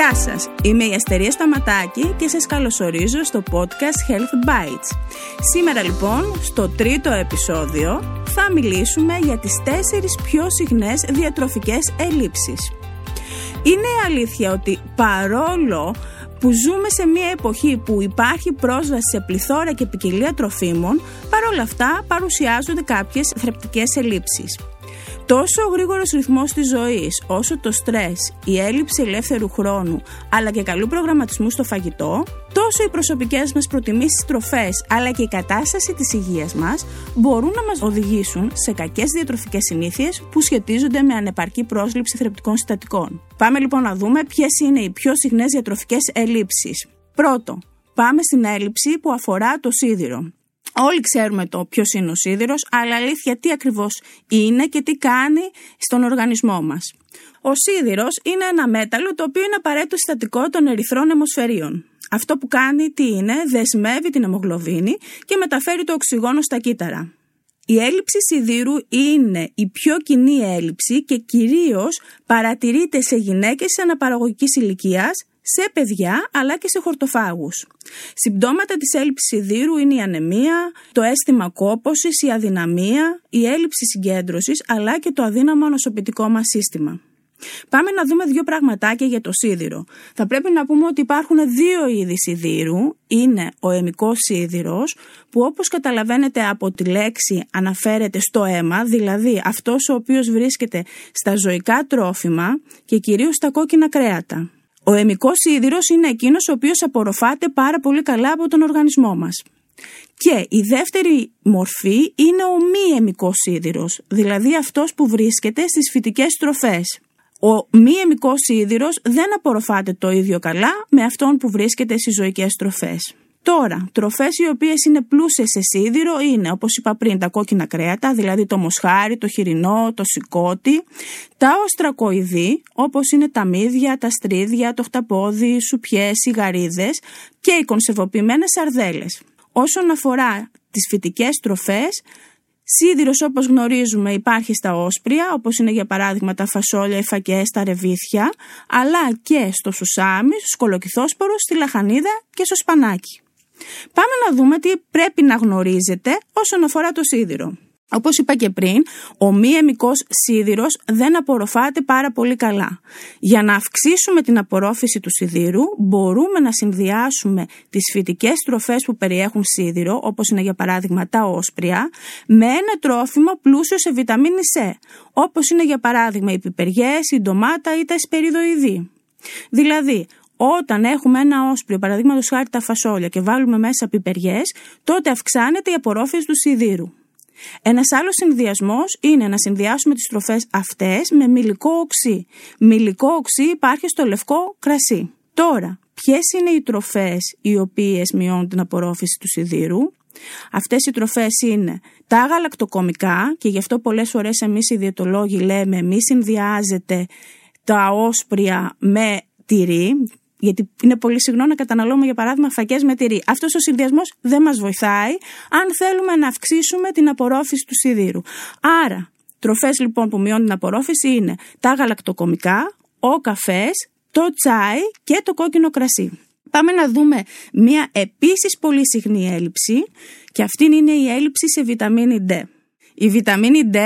Γεια σας, είμαι η Αστερία Σταματάκη και σας καλωσορίζω στο podcast Health Bites. Σήμερα λοιπόν, στο τρίτο επεισόδιο, θα μιλήσουμε για τις τέσσερις πιο συχνές διατροφικές ελλείψεις. Είναι αλήθεια ότι παρόλο που ζούμε σε μια εποχή που υπάρχει πρόσβαση σε πληθώρα και ποικιλία τροφίμων, παρόλα αυτά παρουσιάζονται κάποιες θρεπτικές ελλείψεις. Τόσο ο γρήγορος ρυθμός της ζωής, όσο το στρες, η έλλειψη ελεύθερου χρόνου, αλλά και καλού προγραμματισμού στο φαγητό, τόσο οι προσωπικές μας προτιμήσεις τροφές, αλλά και η κατάσταση της υγείας μας, μπορούν να μας οδηγήσουν σε κακές διατροφικές συνήθειες που σχετίζονται με ανεπαρκή πρόσληψη θρεπτικών συστατικών. Πάμε λοιπόν να δούμε ποιες είναι οι πιο συχνές διατροφικές ελλείψεις. Πρώτο, πάμε στην έλλειψη που αφορά το σίδηρο. Όλοι ξέρουμε το ποιος είναι ο σίδηρος, αλλά αλήθεια τι ακριβώς είναι και τι κάνει στον οργανισμό μας. Ο σίδηρος είναι ένα μέταλλο το οποίο είναι απαραίτητο συστατικό των ερυθρών αιμοσφαιρίων. Αυτό που κάνει τι είναι, δεσμεύει την αιμογλωβίνη και μεταφέρει το οξυγόνο στα κύτταρα. Η έλλειψη σιδήρου είναι η πιο κοινή έλλειψη και κυρίως παρατηρείται σε γυναίκες αναπαραγωγικής ηλικίας, σε παιδιά αλλά και σε χορτοφάγους. Συμπτώματα της έλλειψης σιδήρου είναι η ανεμία, το αίσθημα κόπωσης, η αδυναμία, η έλλειψη συγκέντρωσης αλλά και το αδύναμο ανοσοποιητικό μας σύστημα. Πάμε να δούμε δύο πραγματάκια για το σίδηρο. Θα πρέπει να πούμε ότι υπάρχουν δύο είδη σιδήρου. Είναι ο αιμικός σίδηρος, που όπως καταλαβαίνετε από τη λέξη αναφέρεται στο αίμα, δηλαδή αυτός ο οποίος βρίσκεται στα ζωικά τρόφιμα και κυρίως στα κόκκινα κρέατα. Ο αιμικός σίδηρος είναι εκείνος ο οποίος απορροφάται πάρα πολύ καλά από τον οργανισμό μας. Και η δεύτερη μορφή είναι ο μη αιμικός σίδηρος, δηλαδή αυτός που βρίσκεται στις φυτικές τροφές. Ο μη αιμικός σίδηρος δεν απορροφάται το ίδιο καλά με αυτόν που βρίσκεται στις ζωικές τροφές. Τώρα, τροφές οι οποίες είναι πλούσιες σε σίδηρο είναι, όπως είπα πριν, τα κόκκινα κρέατα, δηλαδή το μοσχάρι, το χοιρινό, το σηκώτη, τα οστρακοειδή, όπως είναι τα μύδια, τα στρίδια, το χταπόδι, οι σουπιές, οι γαρίδες και οι κονσεβοποιημένες σαρδέλες. Όσον αφορά τις φυτικές τροφές, Σίδηρος όπως γνωρίζουμε υπάρχει στα όσπρια, όπως είναι για παράδειγμα τα φασόλια, οι φακές, τα ρεβίθια, αλλά και στο σουσάμι, στο σκολοκυθόσπορο, στη λαχανίδα και στο σπανάκι. Πάμε να δούμε τι πρέπει να γνωρίζετε όσον αφορά το σίδηρο. Όπως είπα και πριν, ο μη αιμικός σίδηρος δεν απορροφάται πάρα πολύ καλά. Για να αυξήσουμε την απορρόφηση του σιδήρου, μπορούμε να συνδυάσουμε τις φυτικές τροφές που περιέχουν σίδηρο, όπως είναι για παράδειγμα τα όσπρια, με ένα τρόφιμο πλούσιο σε βιταμίνη C, όπως είναι για παράδειγμα οι πιπεριές, η ντομάτα ή τα εσπεριδοειδή. Δηλαδή, όταν έχουμε ένα όσπριο, παραδείγματος χάρη τα φασόλια και βάλουμε μέσα πιπεριές, τότε αυξάνεται η απορρόφηση του σιδήρου. Ένας άλλος συνδυασμός είναι να συνδυάσουμε τις τροφέ αυτές με μιλικό οξύ. Μιλικό οξύ υπάρχει στο λευκό κρασί. Τώρα, ποιες είναι οι τροφές οι οποίες μειώνουν την απορρόφηση του σιδήρου; Αυτές οι τροφές είναι τα γαλακτοκομικά και γι' αυτό πολλές φορές εμείς οι διαιτολόγοι λέμε μη συνδυάζεται τα όσπρια με τυρί γιατί είναι πολύ συχνό να καταναλώνουμε, για παράδειγμα, φακές με τυρί. Αυτός ο συνδυασμός δεν μας βοηθάει αν θέλουμε να αυξήσουμε την απορρόφηση του σιδήρου. Άρα, τροφές λοιπόν που μειώνουν την απορρόφηση είναι τα γαλακτοκομικά, ο καφές, το τσάι και το κόκκινο κρασί. Πάμε να δούμε μία επίσης πολύ συχνή έλλειψη και αυτή είναι η έλλειψη σε βιταμίνη D. Η βιταμίνη D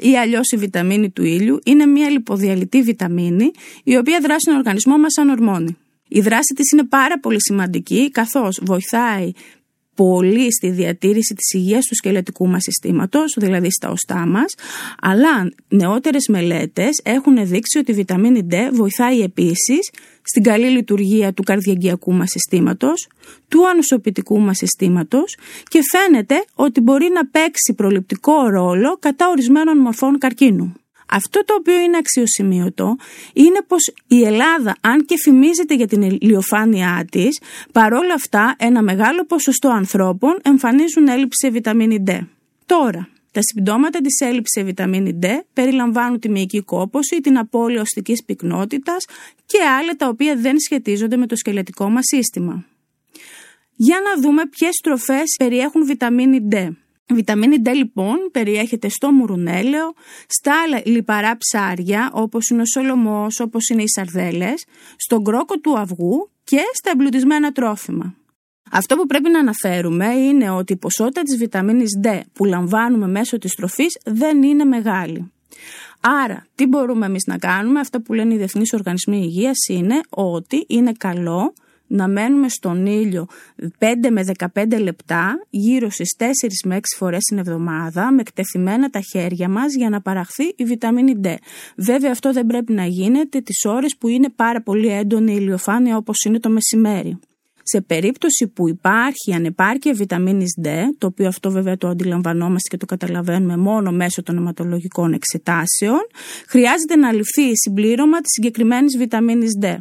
ή αλλιώς η βιταμίνη του ήλιου είναι μια λιποδιαλυτή βιταμίνη η οποία δράσει στον οργανισμό μας σαν ορμόνη. Η δράση της είναι πάρα πολύ σημαντική καθώς βοηθάει πολύ στη διατήρηση της υγείας του σκελετικού μας συστήματος, δηλαδή στα οστά μας, αλλά νεότερες μελέτες έχουν δείξει ότι η βιταμίνη D βοηθάει επίσης στην καλή λειτουργία του καρδιαγγειακού μας συστήματος, του ανοσοποιητικού μας συστήματος και φαίνεται ότι μπορεί να παίξει προληπτικό ρόλο κατά ορισμένων μορφών καρκίνου. Αυτό το οποίο είναι αξιοσημείωτο είναι πως η Ελλάδα, αν και φημίζεται για την ηλιοφάνειά της, παρόλα αυτά ένα μεγάλο ποσοστό ανθρώπων εμφανίζουν έλλειψη σε βιταμίνη D. Τώρα, Τα συμπτώματα της έλλειψης βιταμίνη D περιλαμβάνουν τη μυϊκή κόπωση, την απώλεια οστικής πυκνότητας και άλλα τα οποία δεν σχετίζονται με το σκελετικό μας σύστημα. Για να δούμε ποιες τροφές περιέχουν βιταμίνη D. Βιταμίνη D λοιπόν περιέχεται στο μουρουνέλαιο, στα λιπαρά ψάρια όπως είναι ο σολομός, όπως είναι οι σαρδέλες, στον κρόκο του αυγού και στα εμπλουτισμένα τρόφιμα. Αυτό που πρέπει να αναφέρουμε είναι ότι η ποσότητα της βιταμίνης D που λαμβάνουμε μέσω της τροφής δεν είναι μεγάλη. Άρα, τι μπορούμε εμείς να κάνουμε, αυτό που λένε οι Διεθνείς Οργανισμοί Υγείας είναι ότι είναι καλό να μένουμε στον ήλιο 5 με 15 λεπτά, γύρω στις 4 με 6 φορές την εβδομάδα, με εκτεθειμένα τα χέρια μας για να παραχθεί η βιταμίνη D. Βέβαια αυτό δεν πρέπει να γίνεται τις ώρες που είναι πάρα πολύ έντονη η ηλιοφάνεια όπως είναι το μεσημέρι. Σε περίπτωση που υπάρχει ανεπάρκεια βιταμίνης D, το οποίο αυτό βέβαια το αντιλαμβανόμαστε και το καταλαβαίνουμε μόνο μέσω των αιματολογικών εξετάσεων, χρειάζεται να ληφθεί συμπλήρωμα της συγκεκριμένης βιταμίνης D.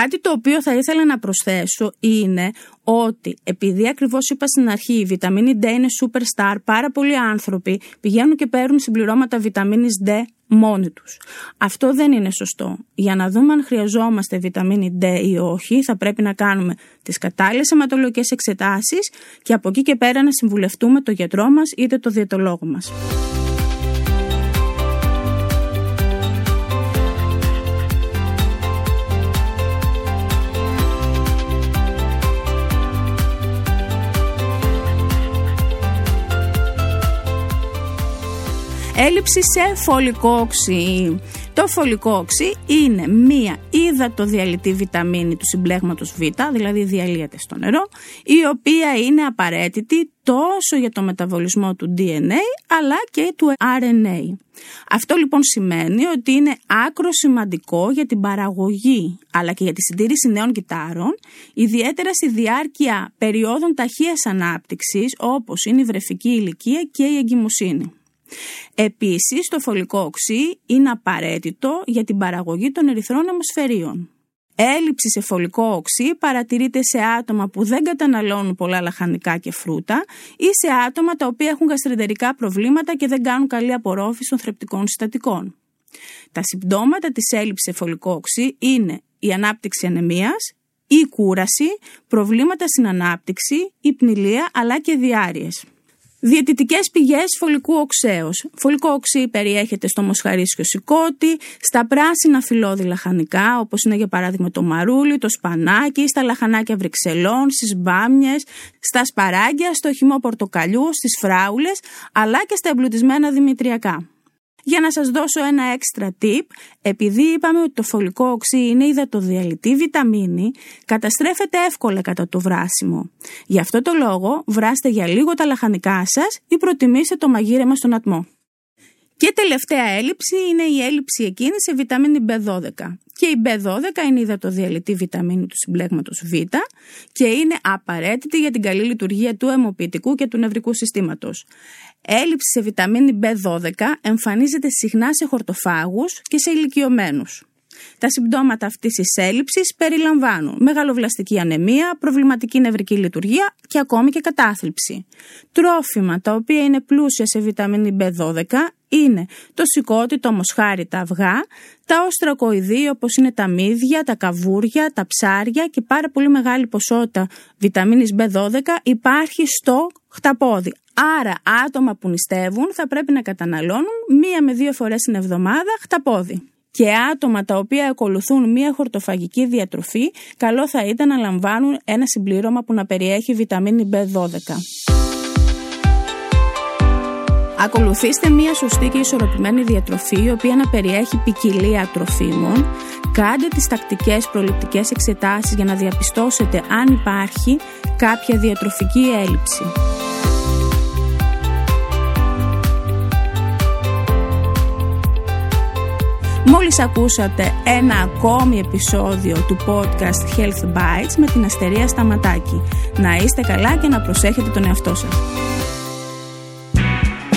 Κάτι το οποίο θα ήθελα να προσθέσω είναι ότι επειδή ακριβώς είπα στην αρχή η βιταμίνη D είναι superstar, πάρα πολλοί άνθρωποι πηγαίνουν και παίρνουν συμπληρώματα βιταμίνης D μόνοι τους. Αυτό δεν είναι σωστό. Για να δούμε αν χρειαζόμαστε βιταμίνη D ή όχι θα πρέπει να κάνουμε τις κατάλληλες αιματολογικές εξετάσεις και από εκεί και πέρα να συμβουλευτούμε το γιατρό μας είτε το διαιτολόγο μας. Έλλειψη σε φωλικό οξύ. Το φωλικό οξύ είναι μία υδατοδιαλυτή βιταμίνη του συμπλέγματος Β, δηλαδή διαλύεται στο νερό, η οποία είναι απαραίτητη τόσο για το μεταβολισμό του DNA αλλά και του RNA. Αυτό λοιπόν σημαίνει ότι είναι άκρο σημαντικό για την παραγωγή αλλά και για τη συντήρηση νέων κυτάρων, ιδιαίτερα στη διάρκεια περιόδων ταχείας ανάπτυξης όπως είναι η βρεφική ηλικία και η εγκυμοσύνη. Επίσης, το φωλικό οξύ είναι απαραίτητο για την παραγωγή των ερυθρών αιμοσφαιρίων. Έλλειψη σε φωλικό οξύ παρατηρείται σε άτομα που δεν καταναλώνουν πολλά λαχανικά και φρούτα ή σε άτομα τα οποία έχουν γαστρεντερικά προβλήματα και δεν κάνουν καλή απορρόφηση των θρεπτικών συστατικών. Τα συμπτώματα της έλλειψης σε φωλικό οξύ είναι η ανάπτυξη ανεμίας, η κούραση, προβλήματα στην ανάπτυξη, η πνηλία αλλά και διάρειες. Διαιτητικές πηγές φωλικού οξέως. Φωλικό οξύ περιέχεται στο μοσχαρίσιο σηκώτη, στα πράσινα φυλλώδη λαχανικά, όπως είναι για παράδειγμα το μαρούλι, το σπανάκι, στα λαχανάκια βρυξελών, στις μπάμιες, στα σπαράγγια, στο χυμό πορτοκαλιού, στις φράουλες, αλλά και στα εμπλουτισμένα δημητριακά. Για να σας δώσω ένα έξτρα tip, επειδή είπαμε ότι το φωλικό οξύ είναι υδατοδιαλυτή βιταμίνη, καταστρέφεται εύκολα κατά το βράσιμο. Γι' αυτό το λόγο βράστε για λίγο τα λαχανικά σας ή προτιμήστε το μαγείρεμα στον ατμό. Και τελευταία έλλειψη είναι η έλλειψη εκείνη σε βιταμίνη B12. Και η B12 είναι η υδατοδιαλυτή βιταμίνη του συμπλέγματος Β και είναι απαραίτητη για την καλή λειτουργία του αιμοποιητικού και του νευρικού συστήματος. Έλλειψη σε βιταμίνη B12 εμφανίζεται συχνά σε χορτοφάγους και σε ηλικιωμένους. Τα συμπτώματα αυτής της έλλειψης περιλαμβάνουν μεγαλοβλαστική ανεμία, προβληματική νευρική λειτουργία και ακόμη και κατάθλιψη. Τρόφιμα τα οποία είναι πλούσια σε βιταμίνη B12 είναι το σηκώτη, το μοσχάρι, τα αυγά, τα όστρακοειδή όπως είναι τα μύδια, τα καβούρια, τα ψάρια και πάρα πολύ μεγάλη ποσότητα βιταμίνης B12 υπάρχει στο χταπόδι. Άρα άτομα που νηστεύουν θα πρέπει να καταναλώνουν μία με δύο φορές την εβδομάδα χταπόδι και άτομα τα οποία ακολουθούν μια χορτοφαγική διατροφή, καλό θα ήταν να λαμβάνουν ένα συμπλήρωμα που να περιέχει βιταμίνη B12. Ακολουθήστε μια σωστή και ισορροπημένη διατροφή η οποία να περιέχει ποικιλία τροφίμων. Κάντε τις τακτικές προληπτικές εξετάσεις για να διαπιστώσετε αν υπάρχει κάποια διατροφική έλλειψη. Μόλις ακούσατε ένα ακόμη επεισόδιο του podcast Health Bites με την Αστερία Σταματάκη. Να είστε καλά και να προσέχετε τον εαυτό σας.